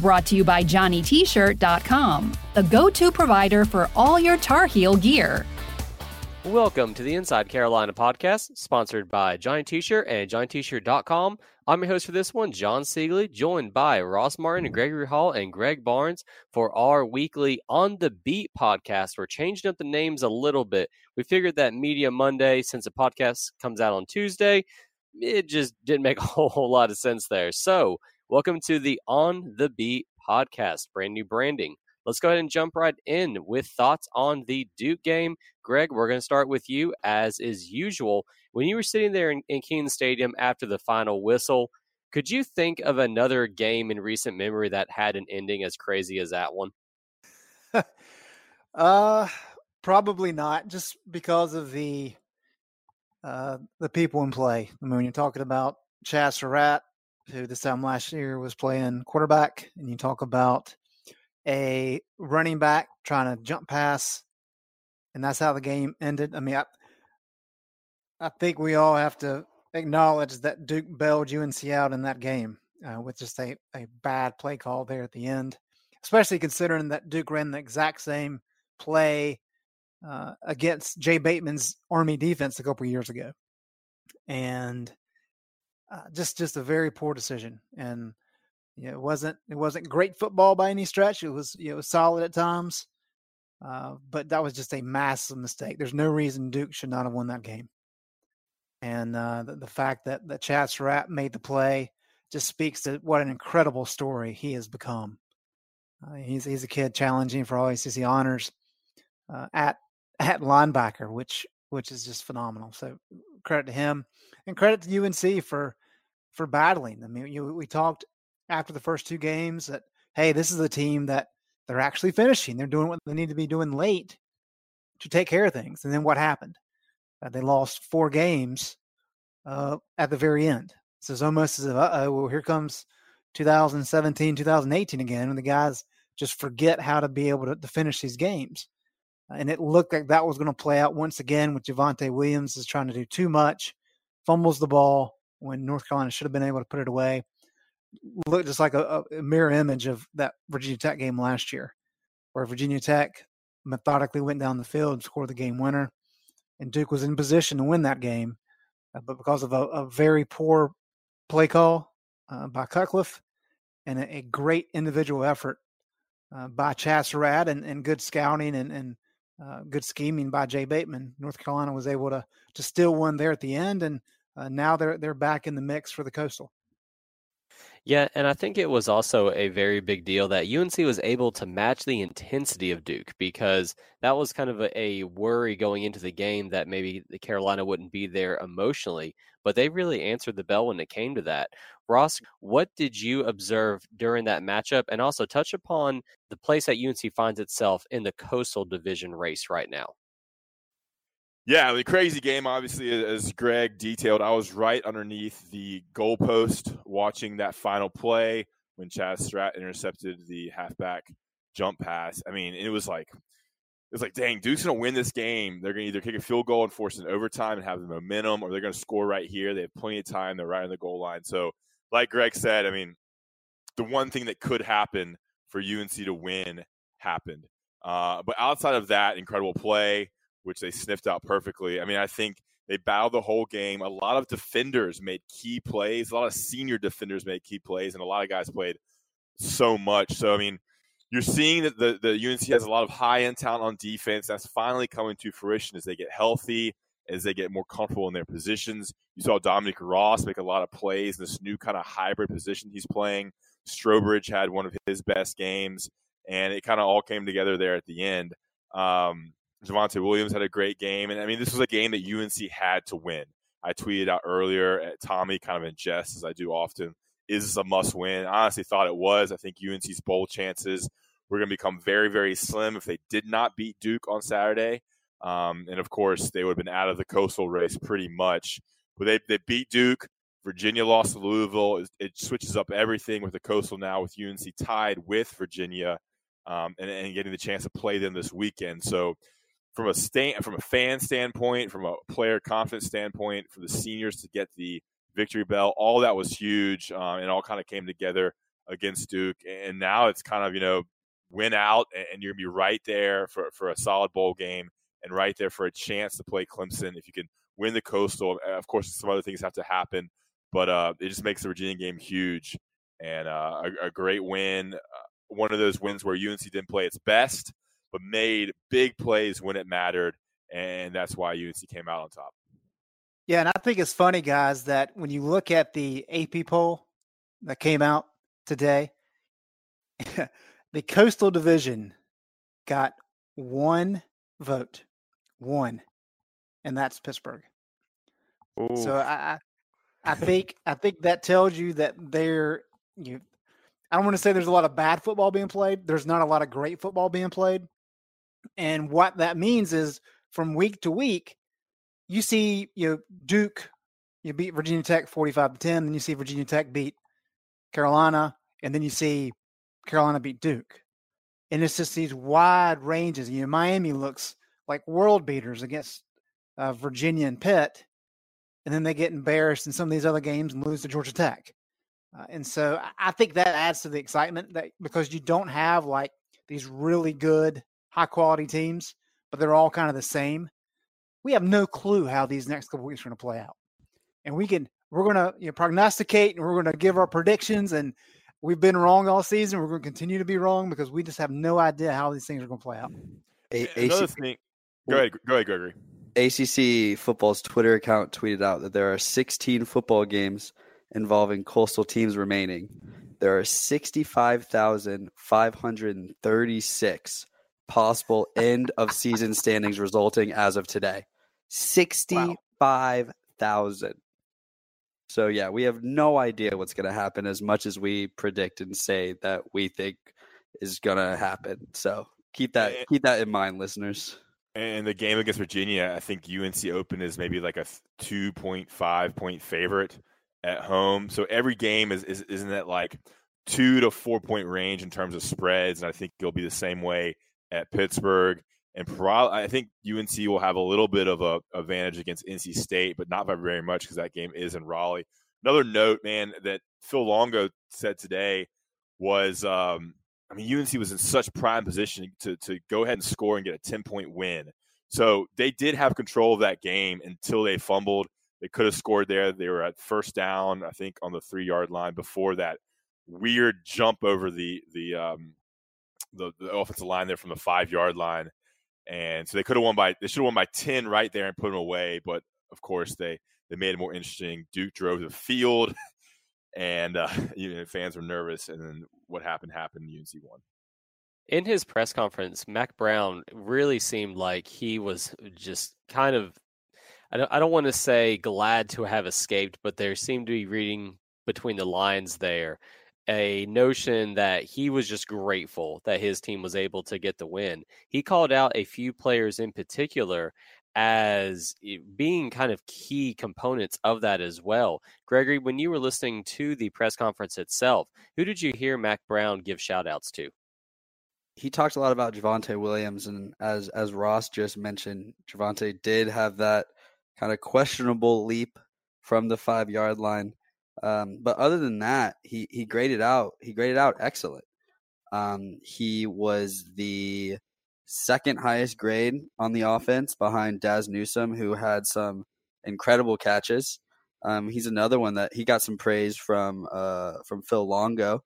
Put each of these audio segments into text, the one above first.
Brought to you by JohnnyT-shirt.com, the go-to provider for all your Tar Heel gear. Welcome to the Inside Carolina podcast, sponsored by Johnny T-shirt and JohnnyT-shirt.com. I'm your host for this one, John Siegley, joined by Ross Martin and Gregory Hall and Greg Barnes for our weekly On the Beat podcast. We're changing up the names a little bit. We figured that Media Monday, since the podcast comes out on Tuesday, it just didn't make a whole, whole lot of sense there. So Welcome to the On the Beat podcast, brand new branding. Let's go ahead and jump right in with thoughts on the Duke game. Greg, we're going to start with you as is usual. When you were sitting there in, in Stadium after the final whistle, could you think of another game in recent memory that had an ending as crazy as that one? uh, probably not, just because of the uh, the people in play. I mean, you're talking about Chazz Surratt, who this time last year was playing quarterback, and you talk about a running back trying to jump pass, and that's how the game ended. I mean, I, I think we all have to acknowledge that Duke bailed UNC out in that game uh, with just a, a bad play call there at the end, especially considering that Duke ran the exact same play uh, against Jay Bateman's Army defense a couple years ago. And uh, just just a very poor decision, and you know, it wasn't it wasn't great football by any stretch. It was you know solid at times, uh, but that was just a massive mistake. There's no reason Duke should not have won that game, and uh, the, the, fact that that Chazz Surratt made the play just speaks to what an incredible story he has become. Uh, he's he's a kid challenging for all ACC honors uh, at at linebacker, which which is just phenomenal. So credit to him and credit to UNC for for battling. I mean, you, we talked after the first two games that hey, this is a team that they're actually finishing. They're doing what they need to be doing late to take care of things. And then what happened? Uh, they lost four games uh, at the very end. So it's almost as if, uh oh, well, here comes 2017, 2018 again, and the guys just forget how to be able to, to finish these games. And it looked like that was going to play out once again with Javonte Williams is trying to do too much, fumbles the ball when North Carolina should have been able to put it away. Looked just like a, a mirror image of that Virginia Tech game last year, where Virginia Tech methodically went down the field and scored the game winner. And Duke was in position to win that game, uh, but because of a, a, very poor play call uh, by Cutcliffe and a, a, great individual effort uh, by Chazz Surratt and, and good scouting and, and uh, good scheming by Jay Bateman. North Carolina was able to to steal one there at the end, and uh, now they're they're back in the mix for the Coastal. Yeah, and I think it was also a very big deal that UNC was able to match the intensity of Duke because that was kind of a, a, worry going into the game that maybe the Carolina wouldn't be there emotionally, but they really answered the bell when it came to that. Ross, what did you observe during that matchup and also touch upon the place that UNC finds itself in the Coastal Division race right now? Yeah, the crazy game, obviously, as Greg detailed, I was right underneath the goalpost watching that final play when Chazz Surratt intercepted the halfback jump pass. I mean, it was like, it was like, dang, Duke's going to win this game. They're going to either kick a field goal and force an overtime and have the momentum, or they're going to score right here. They have plenty of time. They're right on the goal line. So, like Greg said, I mean, the one thing that could happen for UNC to win happened. Uh, but outside of that, incredible play which they sniffed out perfectly. I mean, I think they battled the whole game. A lot of defenders made key plays. A lot of senior defenders made key plays, and a lot of guys played so much. So, I mean, you're seeing that the, the UNC has a lot of high end talent on defense. That's finally coming to fruition as they get healthy, as they get more comfortable in their positions. You saw Dominique Ross make a lot of plays in this new kind of hybrid position he's playing. Strowbridge had one of his best games, and it kind of all came together there at the end. Um, Javonte Williams had a great game. And I mean, this was a game that UNC had to win. I tweeted out earlier at Tommy, kind of in jest, as I do often, is this a must win? I honestly thought it was. I think UNC's bowl chances were going to become very, very slim if they did not beat Duke on Saturday. Um, and of course, they would have been out of the coastal race pretty much. But they, they beat Duke. Virginia lost to Louisville. It, it switches up everything with the coastal now, with UNC tied with Virginia, um, and, and getting the chance to play them this weekend. So, from a stand, from a fan standpoint, from a player confidence standpoint, for the seniors to get the victory bell, all that was huge, um, and all kind of came together against Duke. And now it's kind of you know win out, and you're gonna be right there for for a solid bowl game and right there for a chance to play Clemson. If you can win the Coastal, of course, some other things have to happen, but uh, it just makes the Virginia game huge and uh, a, a, great win. Uh, one of those wins where UNC didn't play its best, but made big plays when it mattered, and that's why UNC came out on top. Yeah, and I think it's funny, guys, that when you look at the AP poll that came out today, the Coastal Division got one vote one, and that's Pittsburgh. Ooh. So I, I think I think that tells you that there you. I don't want to say there's a lot of bad football being played. There's not a lot of great football being played, and what that means is from week to week, you see you know, Duke, you beat Virginia Tech 45 to 10, then you see Virginia Tech beat Carolina, and then you see Carolina beat Duke. And it's just these wide ranges. You know, Miami looks like world beaters against uh, Virginia and Pitt, and then they get embarrassed in some of these other games and lose to Georgia Tech. Uh, and so I think that adds to the excitement that because you don't have like these really good, high quality teams, but they're all kind of the same. We have no clue how these next couple weeks are going to play out, and we can we're going to you know, prognosticate and we're going to give our predictions and we've been wrong all season. We're going to continue to be wrong because we just have no idea how these things are going to play out. A- Another thing, Go ahead, go ahead, Gregory. ACC football's Twitter account tweeted out that there are 16 football games involving coastal teams remaining. There are 65,536 possible end of season standings resulting as of today. 65,000. So, yeah, we have no idea what's going to happen as much as we predict and say that we think is going to happen. So, keep that keep that in mind, listeners. And the game against Virginia, I think UNC Open is maybe like a 2.5 point favorite at home. So every game is, is isn't that like two to four point range in terms of spreads, and I think it'll be the same way at Pittsburgh. And probably, I think UNC will have a little bit of a advantage against NC State, but not by very much because that game is in Raleigh. Another note, man, that Phil Longo said today was um, I mean, UNC was in such prime position to to go ahead and score and get a ten point win. So they did have control of that game until they fumbled. They could have scored there. They were at first down, I think, on the three yard line before that weird jump over the the um, the, the offensive line there from the five yard line, and so they could have won by they should have won by ten right there and put them away. But of course, they they made it more interesting. Duke drove the field. and uh, you know, fans were nervous. And then what happened happened. UNC won. In his press conference, Mack Brown really seemed like he was just kind of. I don't, I don't want to say glad to have escaped, but there seemed to be reading between the lines there a notion that he was just grateful that his team was able to get the win. He called out a few players in particular as eh, being kind of key components of that as well. Gregory, when you were listening to the press conference itself, who did you hear Mack Brown give shout outs to? He talked a lot about Javonte Williams, and as as Ross just mentioned, Javonte did have that kind of questionable leap from the five yard line. Um, but other than that, he he graded out he graded out excellent. Um, he was the second highest grade on the offense behind Dazz Newsome, who had some incredible catches. Um, he's another one that he got some praise from uh, from Phil Longo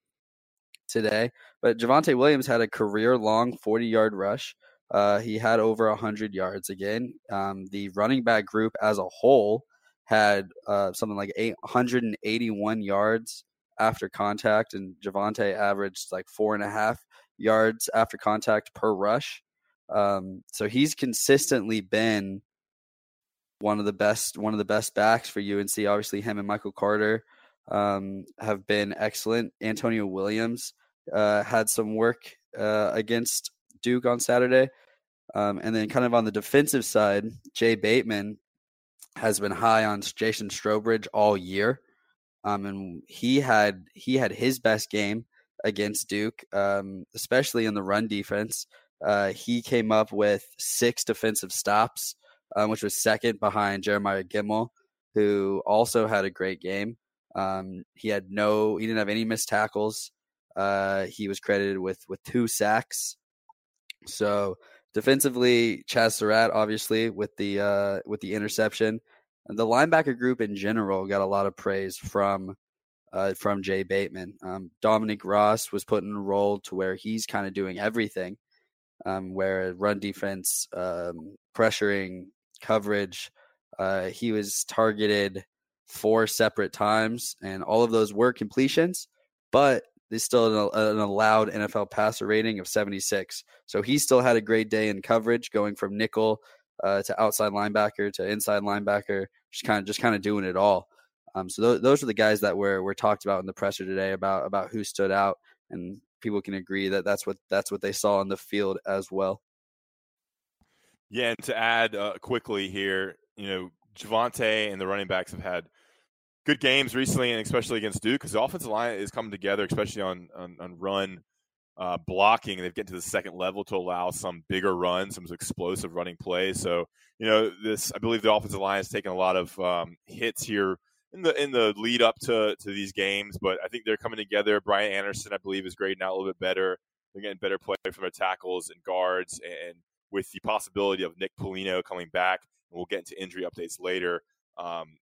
today. But Javonte Williams had a career long 40 yard rush. Uh, he had over 100 yards again. Um, the running back group as a whole had uh, something like 881 yards after contact, and Javonte averaged like four and a half yards after contact per rush. Um, so he's consistently been one of the best one of the best backs for UNC. Obviously, him and Michael Carter um, have been excellent. Antonio Williams uh, had some work uh, against Duke on Saturday. Um, and then, kind of on the defensive side, Jay Bateman has been high on Jason Strowbridge all year, um, and he had he had his best game against Duke, um, especially in the run defense. Uh, he came up with six defensive stops, um, which was second behind Jeremiah Gemmel, who also had a great game. Um, he had no, he didn't have any missed tackles. Uh, he was credited with with two sacks. So defensively, Chazz Surratt obviously with the uh, with the interception. And the linebacker group in general got a lot of praise from uh, from Jay Bateman. Um, Dominique Ross was put in a role to where he's kind of doing everything, um, where run defense, um, pressuring, coverage. Uh, he was targeted four separate times, and all of those were completions, but they still an, an allowed NFL passer rating of 76. So he still had a great day in coverage, going from nickel uh, to outside linebacker to inside linebacker, just kind of just kind of doing it all. Um, so th- those are the guys that were were talked about in the presser today about about who stood out, and people can agree that that's what that's what they saw on the field as well. Yeah, and to add uh, quickly here, you know, Javonte and the running backs have had good games recently, and especially against Duke, because the offensive line is coming together, especially on on, on run uh, blocking. They've get to the second level to allow some bigger runs, some explosive running plays. So you know, this I believe the offensive line has taken a lot of um, hits here in the in the lead up to to these games, but I think they're coming together. Brian Anderson, I believe, is grading out a little bit better. They're getting better play from their tackles and guards, and with the possibility of Nick Polino coming back, and we'll get into injury updates later. Um,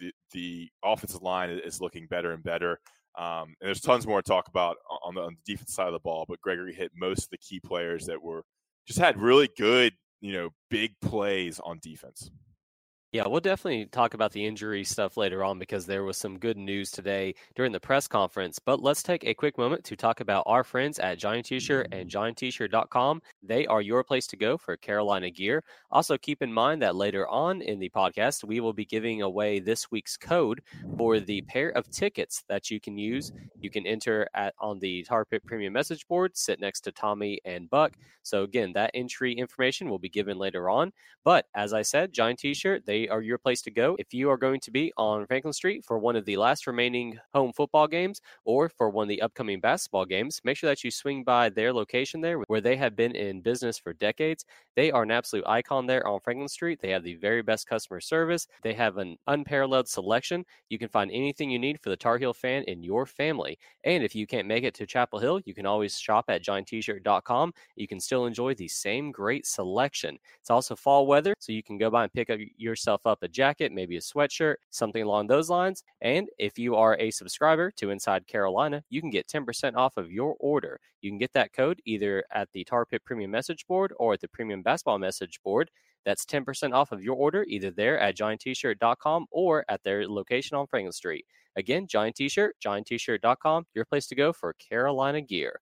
the, the, offensive line is looking better and better. Um, and there's tons more to talk about on the, on the defense side of the ball, but Gregory hit most of the key players that were just had really good, you know, big plays on defense. Yeah, we'll definitely talk about the injury stuff later on because there was some good news today during the press conference. But let's take a quick moment to talk about our friends at Johnny T-Shirt and JohnnyT-Shirt.com. They are your place to go for Carolina gear. Also, keep in mind that later on in the podcast, we will be giving away this week's code for the pair of tickets that you can use. You can enter at on the Tar Pit Premium message board, sit next to Tommy and Buck. So again, that entry information will be given later on. But as I said, Johnny T-Shirt, they they are your place to go if you are going to be on Franklin Street for one of the last remaining home football games or for one of the upcoming basketball games. Make sure that you swing by their location there where they have been in business for decades. They are an absolute icon there on Franklin Street. They have the very best customer service. They have an unparalleled selection. You can find anything you need for the Tar Heel fan in your family. And if you can't make it to Chapel Hill, you can always shop at johnnytshirt.com. You can still enjoy the same great selection. It's also fall weather, so you can go by and pick up yourself yourself up a jacket, maybe a sweatshirt, something along those lines. And if you are a subscriber to Inside Carolina, you can get 10% off of your order. You can get that code either at the Tar Pit Premium Message Board or at the Premium Basketball Message Board. That's 10% off of your order either there at johnnytshirt.com or at their location on Franklin Street. Again, Johnny T-shirt, johnnytshirt.com, your place to go for Carolina gear.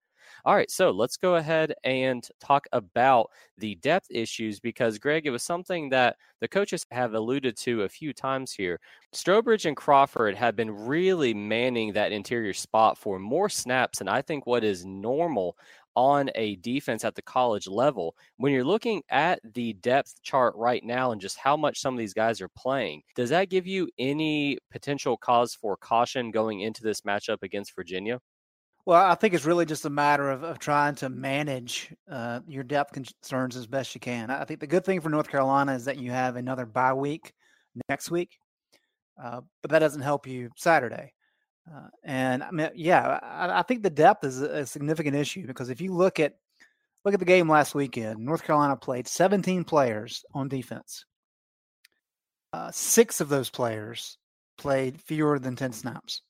All right, so let's go ahead and talk about the depth issues because, Greg, it was something that the coaches have alluded to a few times here. Strowbridge and Crawford have been really manning that interior spot for more snaps than I think what is normal on a defense at the college level. When you're looking at the depth chart right now and just how much some of these guys are playing, does that give you any potential cause for caution going into this matchup against Virginia? Well, I think it's really just a matter of, of trying to manage uh, your depth concerns as best you can. I think the good thing for North Carolina is that you have another bye week next week, uh, but that doesn't help you Saturday. Uh, and I mean, yeah, I, I, think the depth is a significant issue because if you look at look at the game last weekend, North Carolina played 17 players on defense. Uh, six of those players played fewer than 10 snaps.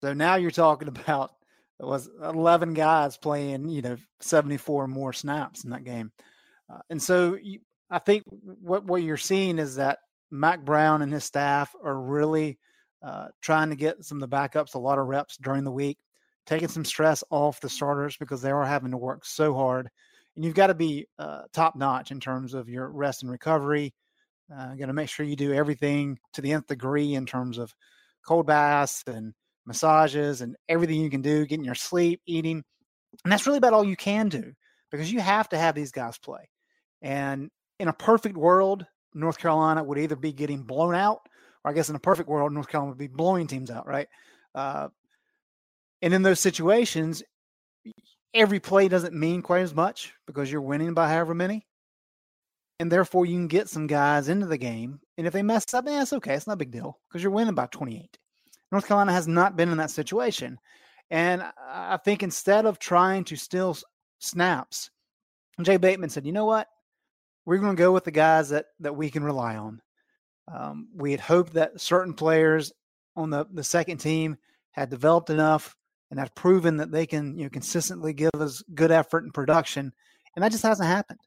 So now you're talking about it was 11 guys playing, you know, 74 more snaps in that game. Uh, and so you, I think what, what you're seeing is that Mack Brown and his staff are really uh, trying to get some of the backups a lot of reps during the week, taking some stress off the starters because they are having to work so hard. And you've got to be uh, top notch in terms of your rest and recovery. Uh, got to make sure you do everything to the nth degree in terms of cold baths and massages and everything you can do, getting your sleep, eating. And that's really about all you can do because you have to have these guys play. And in a perfect world, North Carolina would either be getting blown out, or I guess in a perfect world, North Carolina would be blowing teams out, right? Uh, and in those situations, every play doesn't mean quite as much because you're winning by however many. And therefore, you can get some guys into the game. And if they mess up, yeah, it's okay. It's not a big deal because you're winning by 28. North Carolina has not been in that situation. And I think instead of trying to steal snaps, Jay Bateman said, you know what? We're going to go with the guys that, that we can rely on. Um, we had hoped that certain players on the, the second team had developed enough and have proven that they can you know consistently give us good effort and production, and that just hasn't happened.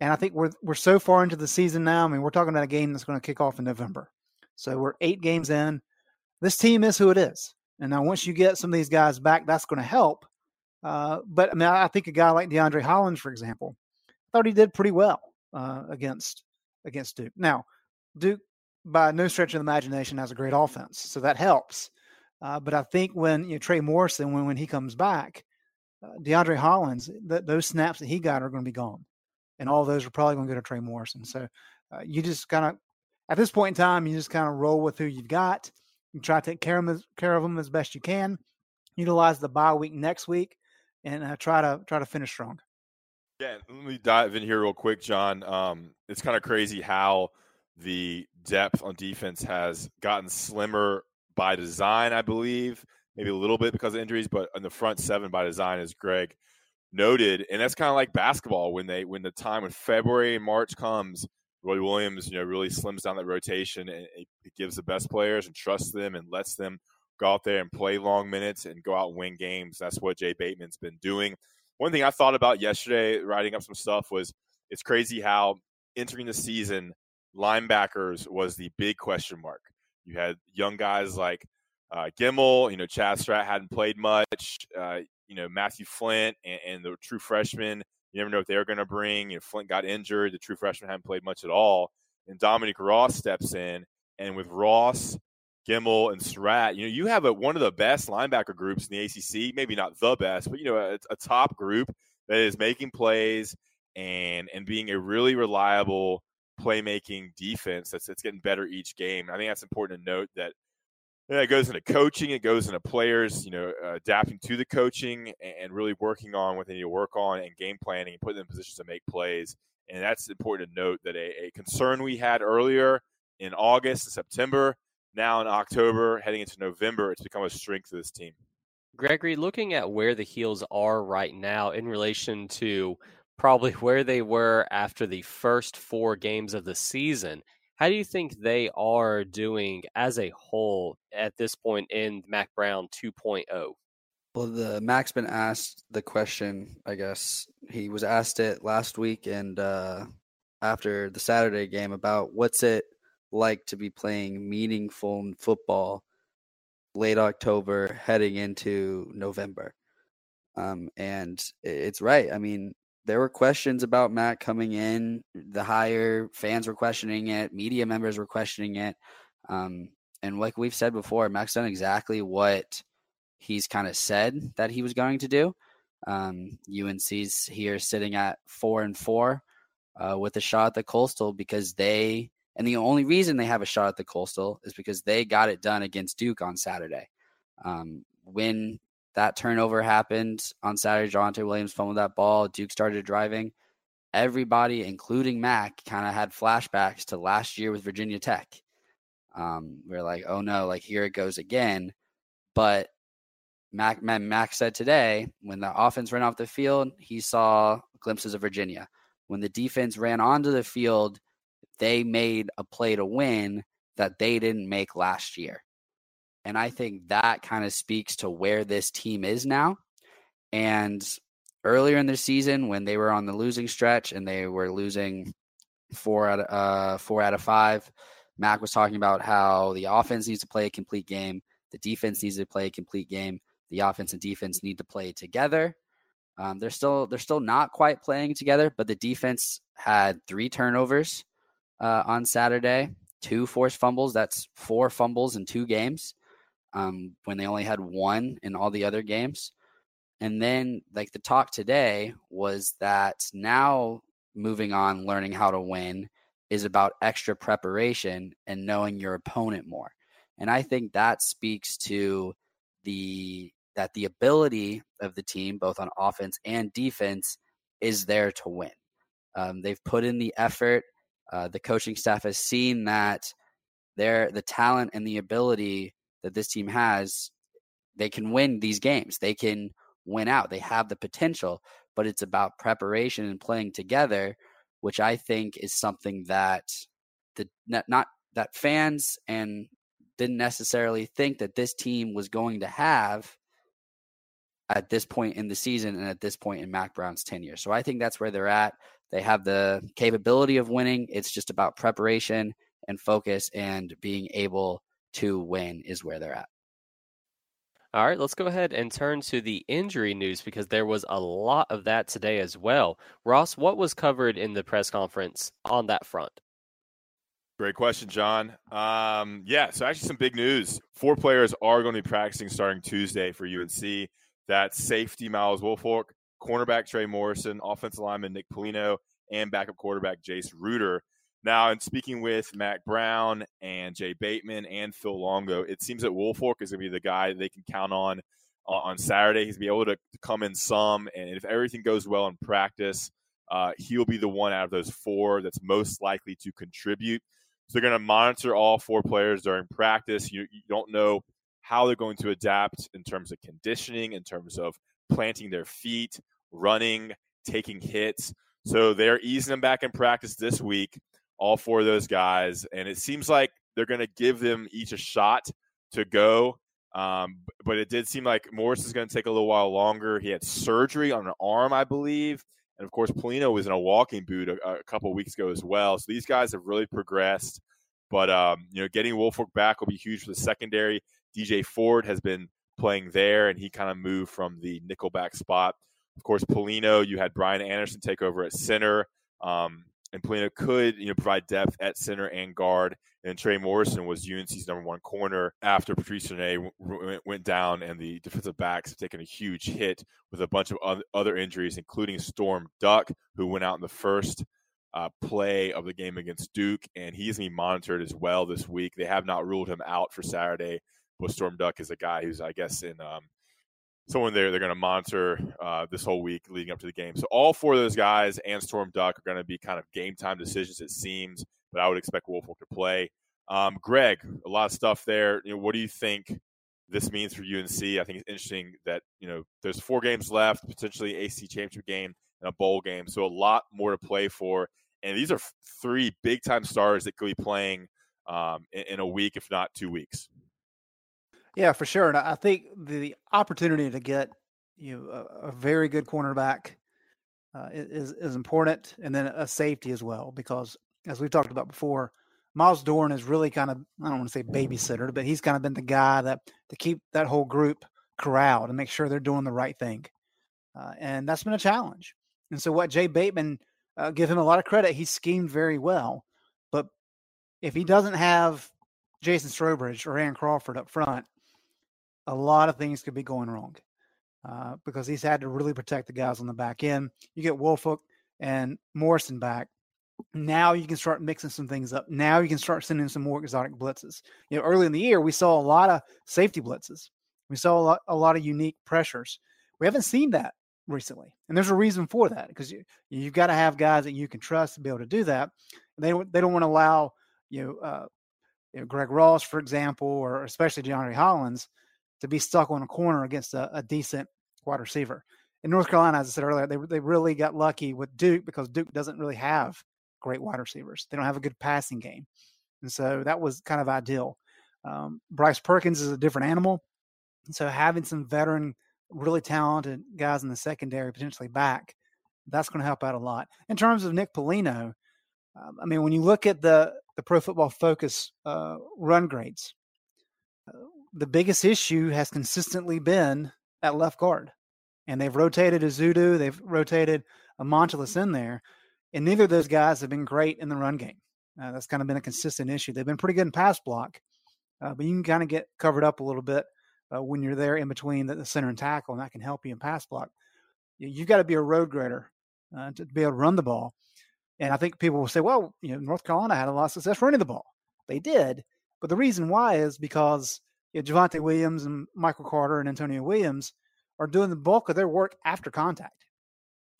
And I think we're we're so far into the season now. I mean, we're talking about a game that's going to kick off in November, so we're eight games in. This team is who it is, and now once you get some of these guys back, that's going to help. Uh, but I mean, I think a guy like DeAndre Hollins, for example, thought he did pretty well uh, against against Duke. Now, Duke, by no stretch of the imagination, has a great offense, so that helps. Uh, but I think when you know, Trey Morrison, when when he comes back, uh, DeAndre Hollins, th- those snaps that he got are going to be gone, and all those are probably going to go to Trey Morrison. So uh, you just kind of, at this point in time, you just kind of roll with who you've got. You try to take care of them as, care of them as best you can. Utilize the bye week next week, and uh, try to try to finish strong. Yeah, let me dive in here real quick, John. Um, it's kind of crazy how the depth on defense has gotten slimmer by design, I believe. Maybe a little bit because of injuries, but on the front seven by design, as Greg noted, and that's kind of like basketball when they when the time when February and March comes, Roy Williams, you know, really slims down that rotation and it gives the best players and trusts them and lets them go out there and play long minutes and go out and win games. That's what Jay Bateman's been doing. One thing I thought about yesterday, writing up some stuff, was it's crazy how entering the season, linebackers was the big question mark. You had young guys like uh, Gemmel, you know, Chazz Surratt hadn't played much. Uh, you know, Matthew Flint and, and, the true freshman, you never know what they're going to bring. You know, Flint got injured. The true freshman hadn't played much at all. And Dominique Ross steps in. And with Ross, Gemmel, and Surratt, you know, you have a, one of the best linebacker groups in the ACC. Maybe not the best, but, you know, a, a top group that is making plays and and being a really reliable playmaking defense that's, that's getting better each game. I think that's important to note that yeah, it goes into coaching, it goes into players, you know, uh, adapting to the coaching and, and, really working on what they need to work on and game planning and putting them in positions to make plays. And that's important to note that a, a concern we had earlier in August and September, now in October, heading into November, it's become a strength of this team. Gregory, looking at where the heels are right now in relation to probably where they were after the first four games of the season. How do you think they are doing as a whole at this point in Mack Brown 2.0? Well, the Mack's been asked the question. I guess he was asked it last week and uh, after the Saturday game about what's it like to be playing meaningful football late October, heading into November. Um, and it's right. I mean, there were questions about Matt coming in. The higher fans were questioning it. Media members were questioning it. Um, and like we've said before, Mack's done exactly what he's kind of said that he was going to do. Um, UNC's here sitting at four and four uh, with a shot at the Coastal because they, and the only reason they have a shot at the Coastal is because they got it done against Duke on Saturday. Um, when that turnover happened on Saturday. Javonte Williams fumbled that ball. Duke started driving. Everybody, including Mack, kind of had flashbacks to last year with Virginia Tech. Um, we're like, oh no, like here it goes again. But Mac, Mack said today, when the offense ran off the field, he saw glimpses of Virginia. When the defense ran onto the field, they made a play to win that they didn't make last year. And I think that kind of speaks to where this team is now. And earlier in the season, when they were on the losing stretch and they were losing four out of uh, four out of five, Mack was talking about how the offense needs to play a complete game, the defense needs to play a complete game, the offense and defense need to play together. Um, they're still they're still not quite playing together, but the defense had three turnovers uh, on Saturday, two forced fumbles. That's four fumbles in two games um, when they only had one in all the other games. And then, like the talk today was that now moving on, learning how to win is about extra preparation and knowing your opponent more. And I think that speaks to the that the ability of the team, both on offense and defense, is there to win. Um, they've put in the effort. Uh, the coaching staff has seen that their the talent and the ability that this team has, they can win these games. They can win out. They have the potential, but it's about preparation and playing together, which I think is something that the not that fans and didn't necessarily think that this team was going to have at this point in the season and at this point in Mack Brown's tenure. So I think that's where they're at. They have the capability of winning. It's just about preparation and focus and being able to win is where they're at. All right, let's go ahead and turn to the injury news because there was a lot of that today as well. Ross, what was covered in the press conference on that front? Great question, John. Um, yeah, so actually some big news. Four players are going to be practicing starting Tuesday for UNC. That's safety Myles Wolfolk, cornerback Trey Morrison, offensive lineman Nick Polino, and backup quarterback Jace Ruder. Now, in speaking with Mack Brown and Jay Bateman and Phil Longo, it seems that Wolfolk is going to be the guy they can count on uh, on Saturday. He's going to be able to, to, come in some, and if everything goes well in practice, uh, he'll be the one out of those four that's most likely to contribute. So they're going to monitor all four players during practice. You, you don't know how they're going to adapt in terms of conditioning, in terms of planting their feet, running, taking hits. So they're easing them back in practice this week all four of those guys, and it seems like they're going to give them each a shot to go. Um, but it did seem like Morris is going to take a little while longer. He had surgery on an arm, I believe, and of course, Polino was in a walking boot a, a couple weeks ago as well. So these guys have really progressed. But um, you know, getting Wolfolk back will be huge for the secondary. DJ Ford has been playing there, and he kind of moved from the nickelback spot. Of course, Polino, you had Brian Anderson take over at center. Um, and Polino could you know provide depth at center and guard. And Trey Morrison was UNC's number one corner after Patrice Rene went down, and the defensive backs have taken a huge hit with a bunch of other injuries, including Storm Duck, who went out in the first uh, play of the game against Duke, and he's being monitored as well this week. They have not ruled him out for Saturday, but Storm Duck is a guy who's, I guess, in um, someone there they're going to monitor uh, this whole week leading up to the game. So all four of those guys and Storm Duck are going to be kind of game time decisions, it seems. But I would expect Wolfolk to play. Um, Greg, a lot of stuff there. You know, what do you think this means for UNC? I think it's interesting that you know there's four games left, potentially AC championship game and a bowl game, so a lot more to play for. And these are three big time stars that could be playing um, in, in a week, if not two weeks. Yeah, for sure. And I think the opportunity to get you know, a, a very good cornerback uh, is is important, and then a safety as well, because as we've talked about before, Myles Dorn is really kind of I don't want to say babysitter, but he's kind of been the guy that to keep that whole group corralled and make sure they're doing the right thing, uh, and that's been a challenge. And so, what Jay Bateman uh, give him a lot of credit, he schemed very well, but if he doesn't have Jason Strowbridge or Aaron Crawford up front, a lot of things could be going wrong uh, because he's had to really protect the guys on the back end. You get Wolfolk and Morrison back. Now you can start mixing some things up. Now you can start sending some more exotic blitzes. You know, early in the year, we saw a lot of safety blitzes. We saw a lot, a lot of unique pressures. We haven't seen that recently, and there's a reason for that because you you've got to have guys that you can trust to be able to do that. They they don't want to allow you know, uh, you know Greg Ross, for example, or especially DeAndre Hollins to be stuck on a corner against a, a decent wide receiver. In North Carolina, as I said earlier, they they really got lucky with Duke because Duke doesn't really have great wide receivers. They don't have a good passing game, and so that was kind of ideal. Um, Bryce Perkins is a different animal, and so having some veteran, really talented guys in the secondary potentially back, that's going to help out a lot. In terms of Nick Polino, um, I mean, when you look at the the Pro Football Focus uh, run grades, the biggest issue has consistently been at left guard. And they've rotated Ezeudu, they've rotated a Montilus in there, and neither of those guys have been great in the run game. Uh, that's kind of been a consistent issue. They've been pretty good in pass block, uh, but you can kind of get covered up a little bit uh, when you're there in between the, the, center and tackle, and that can help you in pass block. You, have got to be a road grader uh, to be able to run the ball. And I think people will say, well, you know, North Carolina had a lot of success running the ball. They did. But the reason why is because you know, Javonte Williams and Michael Carter and Antonio Williams are doing the bulk of their work after contact.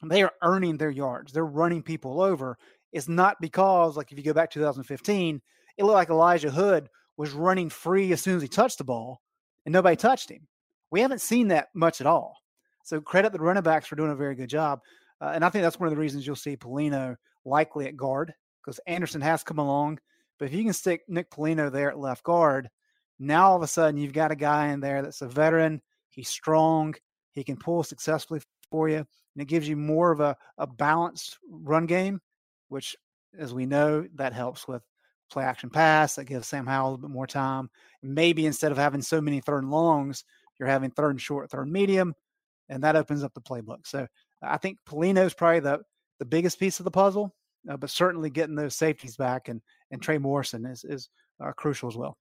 They are earning their yards. They're running people over. It's not because, like, if you go back to 2015, it looked like Elijah Hood was running free as soon as he touched the ball and nobody touched him. We haven't seen that much at all. So credit the running backs for doing a very good job. Uh, and I think that's one of the reasons you'll see Polino likely at guard because Anderson has come along. But if you can stick Nick Polino there at left guard, now all of a sudden you've got a guy in there that's a veteran. He's strong. He can pull successfully for you. And it gives you more of a, a balanced run game, which, as we know, that helps with play action pass. That gives Sam Howell a little bit more time. Maybe instead of having so many third and longs, you're having third and short, third and medium, and that opens up the playbook. So I think Polino is probably the the biggest piece of the puzzle, uh, but certainly getting those safeties back and and Trey Morrison is is uh, crucial as well.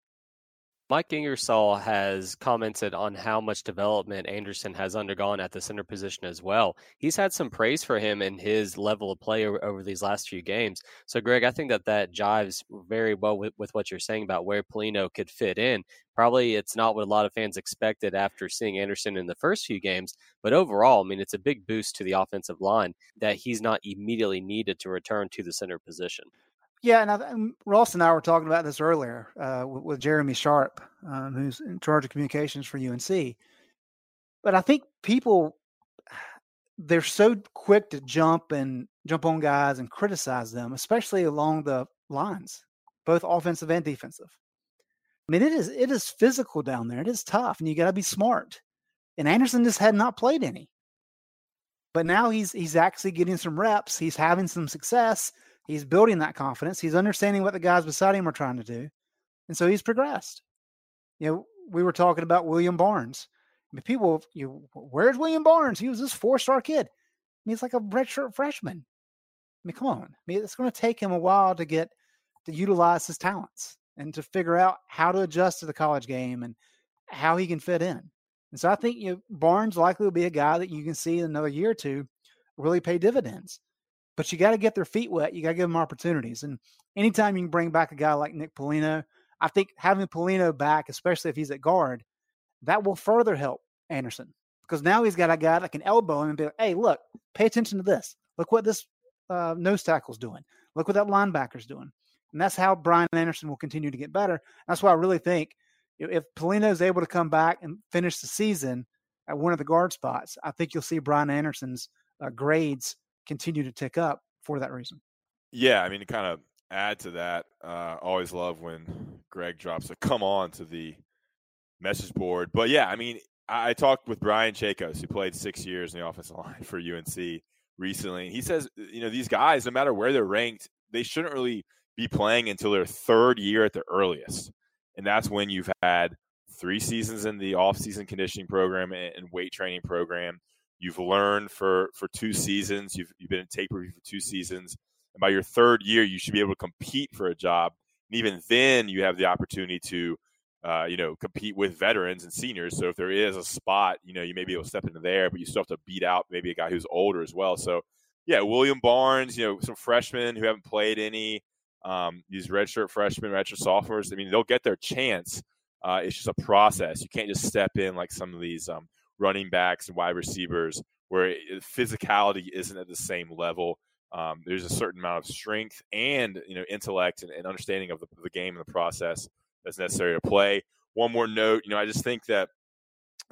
Mike Ingersoll has commented on how much development Anderson has undergone at the center position as well. He's had some praise for him in his level of play over, over these last few games. So, Greg, I think that that jives very well with, with what you're saying about where Polino could fit in. Probably it's not what a lot of fans expected after seeing Anderson in the first few games, but overall, I mean, it's a big boost to the offensive line that he's not immediately needed to return to the center position. Yeah, and, I, and, Ross and I were talking about this earlier uh, with, with, Jeremy Sharp, um, who's in charge of communications for UNC. But I think people they're so quick to jump and jump on guys and criticize them, especially along the lines, both offensive and defensive. I mean, it is it is physical down there. It is tough, and you got to be smart. And Anderson just had not played any, but now he's he's actually getting some reps. He's having some success He's building that confidence. He's understanding what the guys beside him are trying to do. And so he's progressed. You know, we were talking about William Barnes. I mean, people, you, where's William Barnes? He was this four star kid. I mean, he's like a redshirt freshman. I mean, come on. I mean, it's going to take him a while to get to utilize his talents and to figure out how to adjust to the college game and how he can fit in. And so I think you know, Barnes likely will be a guy that you can see in another year or two really pay dividends but you got to get their feet wet. You got to give them opportunities. And anytime you can bring back a guy like Nick Polino, I think having Polino back, especially if he's at guard, that will further help Anderson because now he's got a guy that can elbow him and be like, hey, look, pay attention to this. Look what this uh, nose tackle's doing. Look what that linebacker's doing. And that's how Brian Anderson will continue to get better. That's why I really think if Polino is able to come back and finish the season at one of the guard spots, I think you'll see Brian Anderson's uh, grades continue to tick up for that reason. Yeah, I mean, to kind of add to that, uh, always love when Greg drops a come on to the message board. But yeah, I mean, I, I talked with Brian Chacos, who played six years in the offensive line for UNC recently. And he says, you know, these guys, no matter where they're ranked, they shouldn't really be playing until their third year at the earliest. And that's when you've had three seasons in the off-season conditioning program and weight training program. You've learned for for two seasons. You've you've been in tape review for two seasons, and by your third year, you should be able to compete for a job. And even then, you have the opportunity to, uh, you know, compete with veterans and seniors. So if there is a spot, you know, you may be able to step into there, but you still have to beat out maybe a guy who's older as well. So yeah, William Barnes, you know, some freshmen who haven't played any, um, these redshirt freshmen, redshirt sophomores. I mean, they'll get their chance. Uh, it's just a process. You can't just step in like some of these um, running backs and wide receivers where physicality isn't at the same level. Um, there's a certain amount of strength and you know intellect and, and understanding of the, the, game and the process that's necessary to play. One more note, you know, I just think that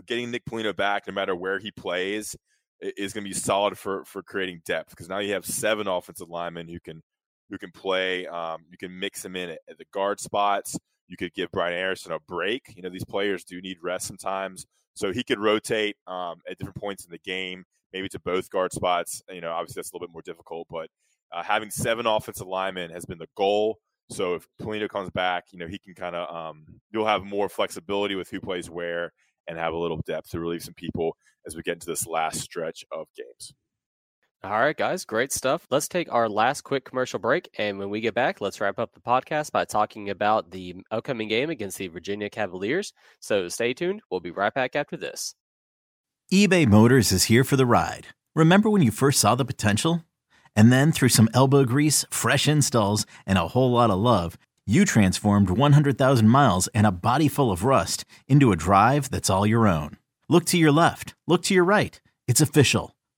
getting Nick Polino back, no matter where he plays, is going to be solid for for creating depth because now you have seven offensive linemen who can who can play. Um, you can mix them in at, at the guard spots. You could give Brian Anderson a break. You know, these players do need rest sometimes. So he could rotate um, at different points in the game, maybe to both guard spots. You know, obviously that's a little bit more difficult, but uh, having seven offensive linemen has been the goal. So if Polino comes back, you know, he can kind of um, you'll have more flexibility with who plays where and have a little depth to relieve some people as we get into this last stretch of games. All right, guys, great stuff. Let's take our last quick commercial break. And when we get back, let's wrap up the podcast by talking about the upcoming game against the Virginia Cavaliers. So stay tuned. We'll be right back after this. eBay Motors is here for the ride. Remember when you first saw the potential? And then through some elbow grease, fresh installs, and a whole lot of love, you transformed 100,000 miles and a body full of rust into a drive that's all your own. Look to your left, look to your right. It's official.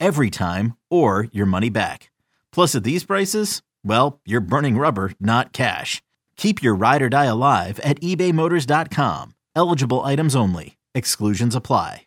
every time, or your money back. Plus, at these prices, well, you're burning rubber, not cash. Keep your ride or die alive at ebaymotors.com. Eligible items only. Exclusions apply.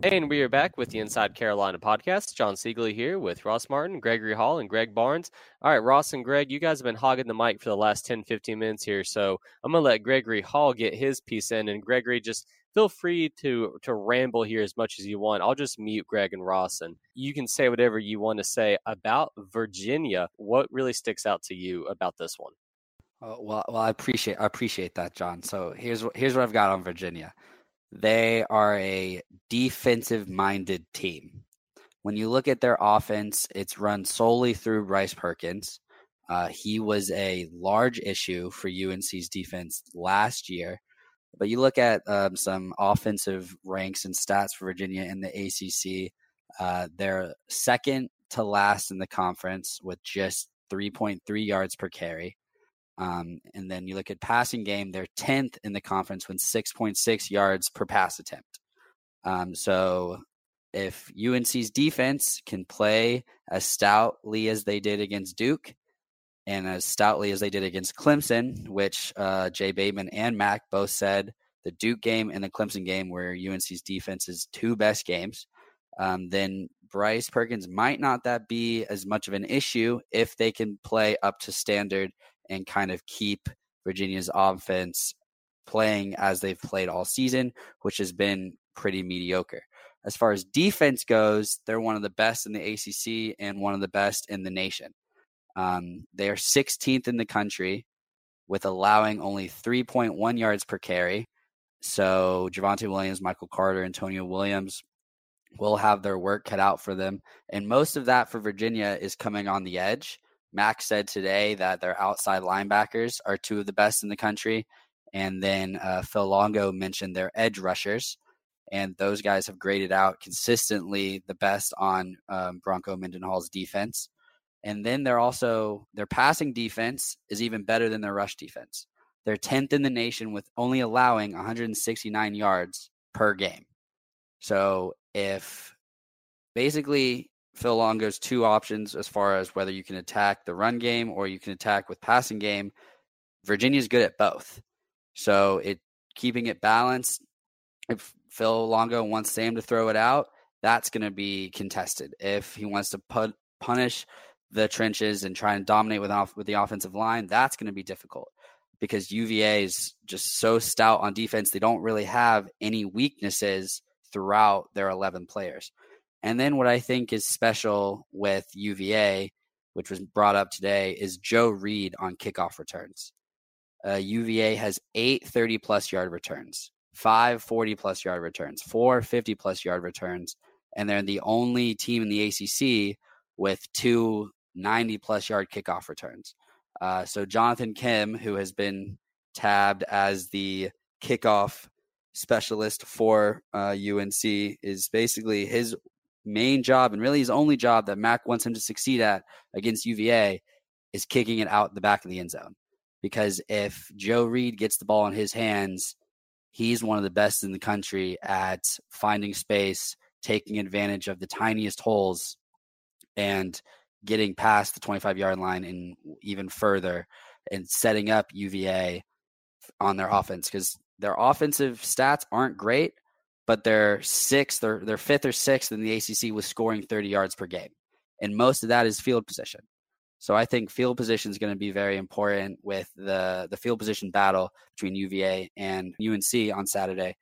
Hey, and we are back with the Inside Carolina podcast. John Siegley here with Ross Martin, Gregory Hall, and Greg Barnes. All right, Ross and Greg, you guys have been hogging the mic for the last 10, 15 minutes here. So I'm going to let Gregory Hall get his piece in. And Gregory, just feel free to to ramble here as much as you want. I'll just mute Greg and Ross, and you can say whatever you want to say about Virginia. What really sticks out to you about this one? Uh, well, well, I appreciate I appreciate that, John. So here's here's what I've got on Virginia. They are a defensive minded team. When you look at their offense, it's run solely through Bryce Perkins. Uh, he was a large issue for UNC's defense last year. But you look at um, some offensive ranks and stats for Virginia in the ACC, uh, they're second to last in the conference with just 3.3 yards per carry. Um, and then you look at passing game, they're 10th in the conference with 6.6 yards per pass attempt. Um, so if UNC's defense can play as stoutly as they did against Duke and as stoutly as they did against Clemson, which uh, Jay Bateman and Mack both said the Duke game and the Clemson game were UNC's defense's two best games, um, then Bryce Perkins might not that be as much of an issue if they can play up to standard and kind of keep Virginia's offense playing as they've played all season, which has been pretty mediocre. As far as defense goes, they're one of the best in the ACC and one of the best in the nation. Um, they are 16th in the country with allowing only 3.1 yards per carry. So Javonte Williams, Michael Carter, Antonio Williams will have their work cut out for them. And most of that for Virginia is coming on the edge. Max said today that their outside linebackers are two of the best in the country. And then uh, Phil Longo mentioned their edge rushers. And those guys have graded out consistently the best on um, Bronco Mendenhall's defense. And then they're also, their passing defense is even better than their rush defense. They're 10th in the nation with only allowing 169 yards per game. So if basically Phil Longo's two options as far as whether you can attack the run game or you can attack with passing game. Virginia's good at both. So it keeping it balanced. If Phil Longo wants Sam to throw it out, that's going to be contested. If he wants to put punish the trenches and try and dominate with off with the offensive line, that's going to be difficult because UVA is just so stout on defense. They don't really have any weaknesses throughout their 11 players. And then what I think is special with UVA, which was brought up today, is Joe Reed on kickoff returns. Uh, UVA has eight 30 plus yard returns, five 40 plus yard returns, four 50 plus yard returns, and they're the only team in the ACC with two 90 plus yard kickoff returns. Uh, so Jonathan Kim, who has been tabbed as the kickoff specialist for uh, UNC, is basically his main job and really his only job that Mack wants him to succeed at against UVA is kicking it out the back of the end zone. Because if Joe Reed gets the ball in his hands, he's one of the best in the country at finding space, taking advantage of the tiniest holes, and getting past the 25 yard line and even further and setting up UVA on their offense because their offensive stats aren't great, but they're sixth or they're fifth or sixth in the ACC with scoring 30 yards per game. And most of that is field position. So I think field position is going to be very important with the the field position battle between UVA and UNC on Saturday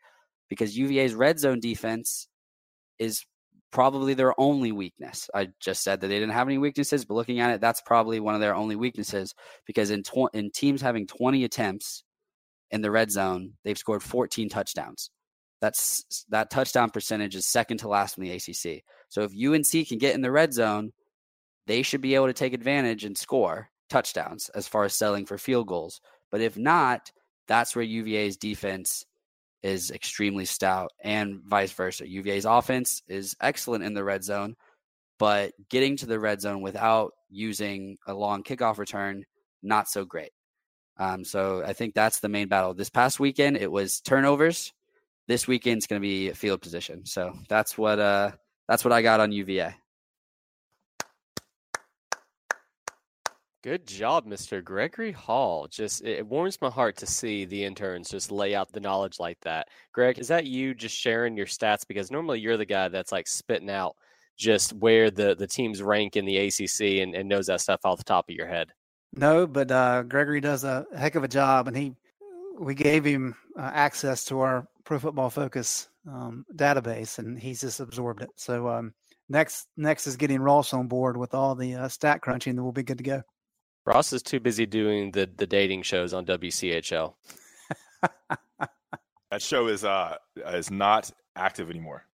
because UVA's red zone defense is probably their only weakness. I just said that they didn't have any weaknesses, but looking at it, that's probably one of their only weaknesses because in tw- in teams having 20 attempts in the red zone, they've scored 14 touchdowns. That's that touchdown percentage is second to last in the ACC. So if UNC can get in the red zone, they should be able to take advantage and score touchdowns as far as selling for field goals. But if not, that's where UVA's defense is extremely stout and vice versa. UVA's offense is excellent in the red zone, but getting to the red zone without using a long kickoff return, not so great. Um, so I think that's the main battle. This past weekend, it was turnovers. This weekend's going to be field position. So that's what uh, that's what I got on UVA. Good job, Mr. Gregory Hall. Just it warms my heart to see the interns just lay out the knowledge like that. Greg, is that you just sharing your stats? Because normally you're the guy that's like spitting out just where the the teams rank in the ACC and, and knows that stuff off the top of your head. No, but uh, Gregory does a heck of a job, and he we gave him uh, access to our Pro Football Focus um, database, and he's just absorbed it. So um, next next is getting Ross on board with all the uh, stat crunching, and we'll be good to go. Ross is too busy doing the the dating shows on WCHL. that show is uh is not active anymore.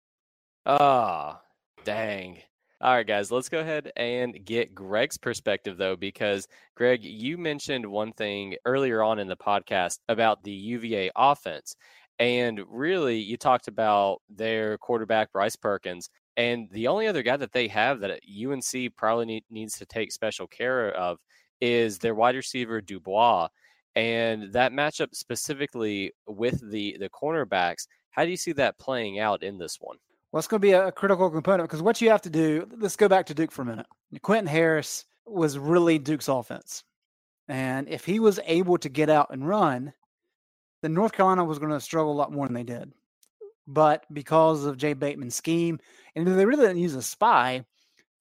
Ah, oh, dang. All right, guys, let's go ahead and get Greg's perspective, though, because Greg, you mentioned one thing earlier on in the podcast about the UVA offense. And really, you talked about their quarterback, Bryce Perkins. And the only other guy that they have that UNC probably need, needs to take special care of is their wide receiver Dubois, and that matchup specifically with the the cornerbacks. How do you see that playing out in this one? Well, it's going to be a critical component because what you have to do. Let's go back to Duke for a minute. Quentin Harris was really Duke's offense, and if he was able to get out and run, then North Carolina was going to struggle a lot more than they did. But because of Jay Bateman's scheme, and they really didn't use a spy,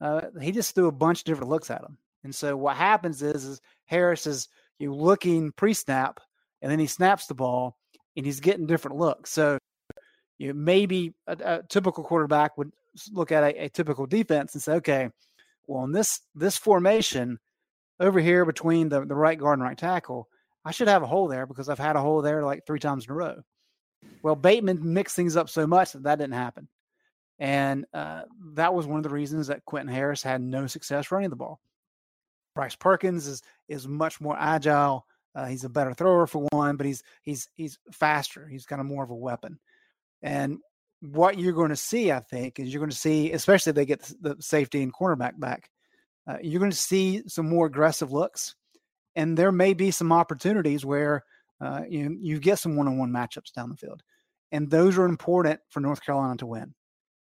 uh, he just threw a bunch of different looks at him. And so what happens is, is Harris is you looking pre-snap, and then he snaps the ball, and he's getting different looks. So you know, maybe a, a, typical quarterback would look at a, a, typical defense and say, okay, well in this this formation over here between the, the right guard and right tackle, I should have a hole there because I've had a hole there like three times in a row. Well, Bateman mixed things up so much that that didn't happen. And uh, that was one of the reasons that Quentin Harris had no success running the ball. Bryce Perkins is is much more agile. Uh, he's a better thrower for one, but he's he's he's faster. He's kind of more of a weapon. And what you're going to see, I think, is you're going to see, especially if they get the safety and cornerback back, uh, you're going to see some more aggressive looks, and there may be some opportunities where uh, you you get some one-on-one matchups down the field, and those are important for North Carolina to win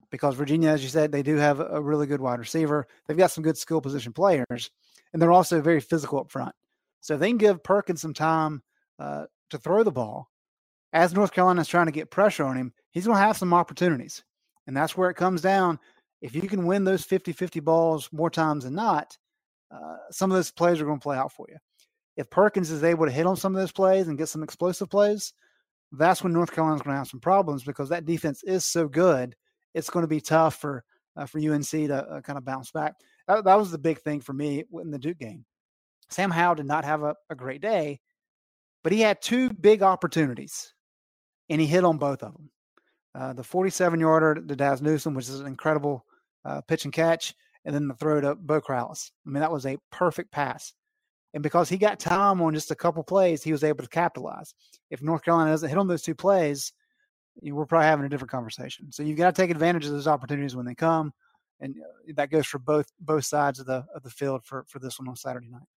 because Virginia, as you said, they do have a really good wide receiver. They've got some good skill position players, and they're also very physical up front. So if they can give Perkins some time uh, to throw the ball, as North Carolina is trying to get pressure on him, he's going to have some opportunities. And that's where it comes down. If you can win those 50 50 balls more times than not, uh, some of those plays are going to play out for you. If Perkins is able to hit on some of those plays and get some explosive plays, that's when North Carolina's going to have some problems because that defense is so good. It's going to be tough for uh, for UNC to uh, kind of bounce back that, that was the big thing for me in the Duke game. Sam Howell did not have a, a great day, but he had two big opportunities, and he hit on both of them. Uh, the 47 yarder to Dazz Newsome, which is an incredible uh, pitch and catch, and then the throw to Beau Corrales. I mean, that was a perfect pass. And because he got time on just a couple plays, he was able to capitalize. If North Carolina doesn't hit on those two plays, we're probably having a different conversation. So you've got to take advantage of those opportunities when they come. and uh, that goes for both both sides of the of the field for for this one on Saturday night.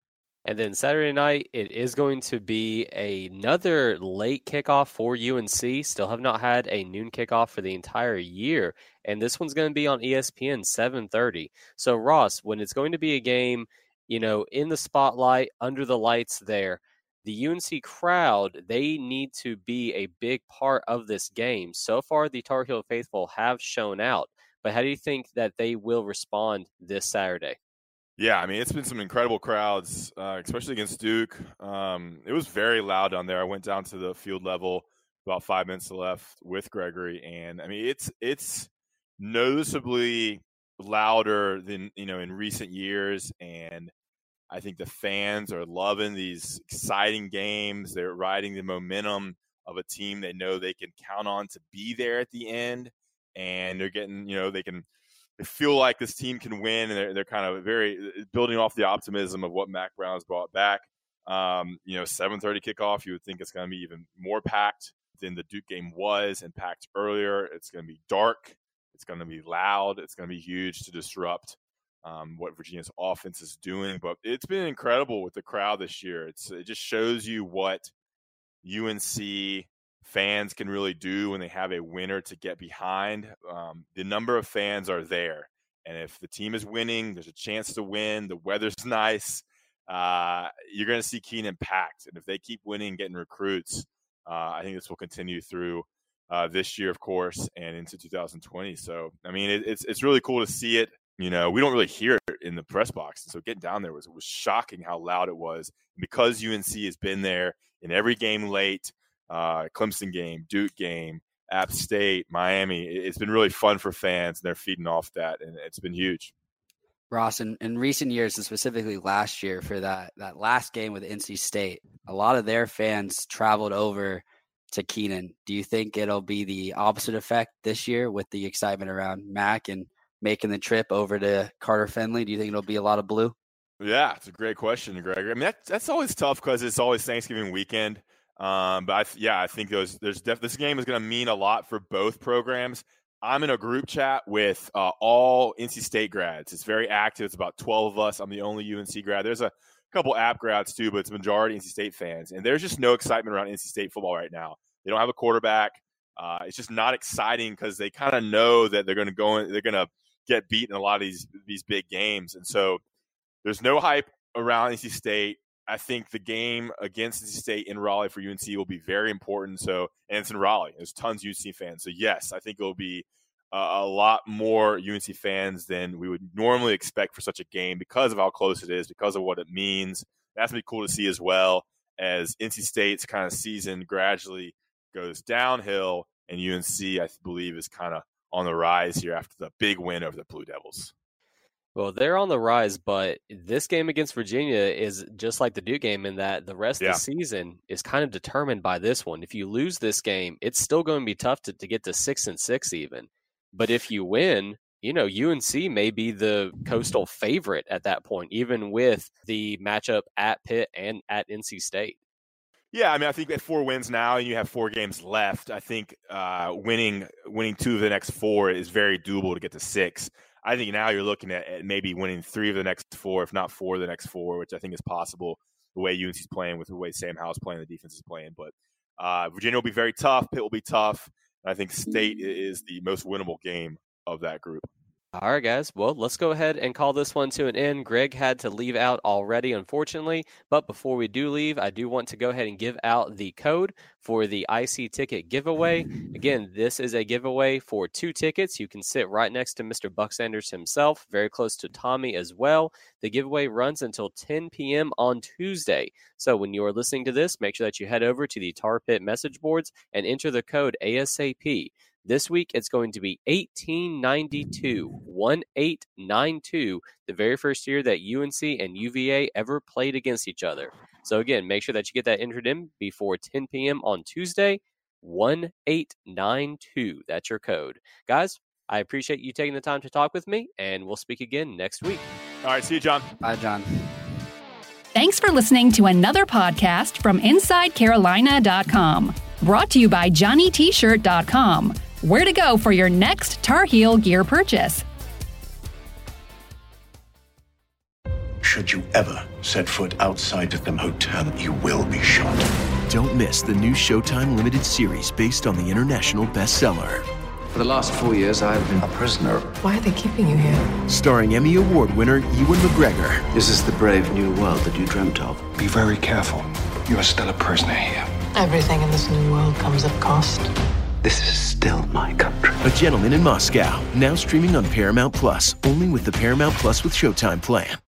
And then Saturday night, it is going to be another late kickoff for UNC. Still have not had a noon kickoff for the entire year, and this one's going to be on ESPN 7:30. So Ross, when it's going to be a game, you know, in the spotlight, under the lights, there, the UNC crowd they need to be a big part of this game. So far, the Tar Heel faithful have shown out, but how do you think that they will respond this Saturday? Yeah, I mean it's been some incredible crowds, uh, especially against Duke. Um, it was very loud down there. I went down to the field level about five minutes left with Gregory, and I mean it's it's noticeably louder than you know in recent years, and I think the fans are loving these exciting games. They're riding the momentum of a team they know they can count on to be there at the end, and they're getting you know they can feel like this team can win, and they're, they're kind of very uh, building off the optimism of what Mack Brown's brought back. Um, you know, 7:30 kickoff. You would think it's going to be even more packed than the Duke game was, and packed earlier. It's going to be dark. It's going to be loud. It's going to be huge to disrupt um, what Virginia's offense is doing. But it's been incredible with the crowd this year. It's it just shows you what UNC fans can really do when they have a winner to get behind. Um, the number of fans are there. And if the team is winning, there's a chance to win. The weather's nice. Uh, you're going to see Kenan packed. And if they keep winning, getting recruits, uh, I think this will continue through uh, this year, of course, and into 2020. So, I mean, it, it's it's really cool to see it. You know, we don't really hear it in the press box. And so getting down there was was shocking how loud it was. because UNC has been there in every game late, uh, Clemson game, Duke game, App State, Miami. It's been really fun for fans, and they're feeding off that, and it's been huge. Ross, in, in recent years, and specifically last year for that that last game with NC State, a lot of their fans traveled over to Kenan. Do you think it'll be the opposite effect this year with the excitement around Mack and making the trip over to Carter Finley? Do you think it'll be a lot of blue? Yeah, it's a great question, Greg. I mean, that, that's always tough because it's always Thanksgiving weekend. Um, but I th- yeah, I think those there's def- this game is going to mean a lot for both programs. I'm in a group chat with uh, all NC State grads. It's very active. It's about 12 of us. I'm the only UNC grad. There's a couple app grads too, but it's majority NC State fans. And there's just no excitement around NC State football right now. They don't have a quarterback. Uh, it's just not exciting because they kind of know that they're going to go in, they're going to get beat in a lot of these these big games. And so there's no hype around NC State. I think the game against NC State in Raleigh for UNC will be very important. So, and it's in Raleigh. There's tons of UNC fans. So, yes, I think it'll be a lot more UNC fans than we would normally expect for such a game because of how close it is, because of what it means. That's gonna be cool to see as well as NC State's kind of season gradually goes downhill, and UNC, I believe, is kind of on the rise here after the big win over the Blue Devils. Well, they're on the rise, but this game against Virginia is just like the Duke game in that the rest yeah. of the season is kind of determined by this one. If you lose this game, it's still going to be tough to, to get to six and six even. But if you win, you know, UNC may be the coastal favorite at that point, even with the matchup at Pitt and at NC State. Yeah, I mean, I think at four wins now, and you have four games left. I think uh, winning winning two of the next four is very doable to get to six. I think now you're looking at, at, maybe winning three of the next four, if not four of the next four, which I think is possible the way UNC's playing with the way Sam Howell's playing, the defense is playing. But uh, Virginia will be very tough. Pitt will be tough. I think State is the most winnable game of that group. All right, guys. Well, let's go ahead and call this one to an end. Greg had to leave out already, unfortunately. But before we do leave, I do want to go ahead and give out the code for the IC ticket giveaway. Again, this is a giveaway for two tickets. You can sit right next to Mr. Buck Sanders himself, very close to Tommy as well. The giveaway runs until 10 p.m. on Tuesday. So when you are listening to this, make sure that you head over to the Tar Pit message boards and enter the code ASAP. This week it's going to be 1892, 1892, the very first year that UNC and UVA ever played against each other. So again, make sure that you get that entered in before 10 p.m. on Tuesday. 1892. That's your code. Guys, I appreciate you taking the time to talk with me, and we'll speak again next week. All right, see you, John. Bye, John. Thanks for listening to another podcast from InsideCarolina.com. Brought to you by JohnnyT-shirt.com where to go for your next Tar Heel gear purchase. should you ever set foot outside of the hotel, you will be shot. Don't miss the new Showtime limited series based on the international bestseller. For the last four years, I've been a prisoner. Why are they keeping you here? Starring Emmy Award winner Ewan McGregor. This is the brave new world that you dreamt of. Be very careful. You are still a prisoner here. Everything in this new world comes at cost. This is still my country. A Gentleman in Moscow, now streaming on Paramount Plus, only with the Paramount Plus with Showtime plan.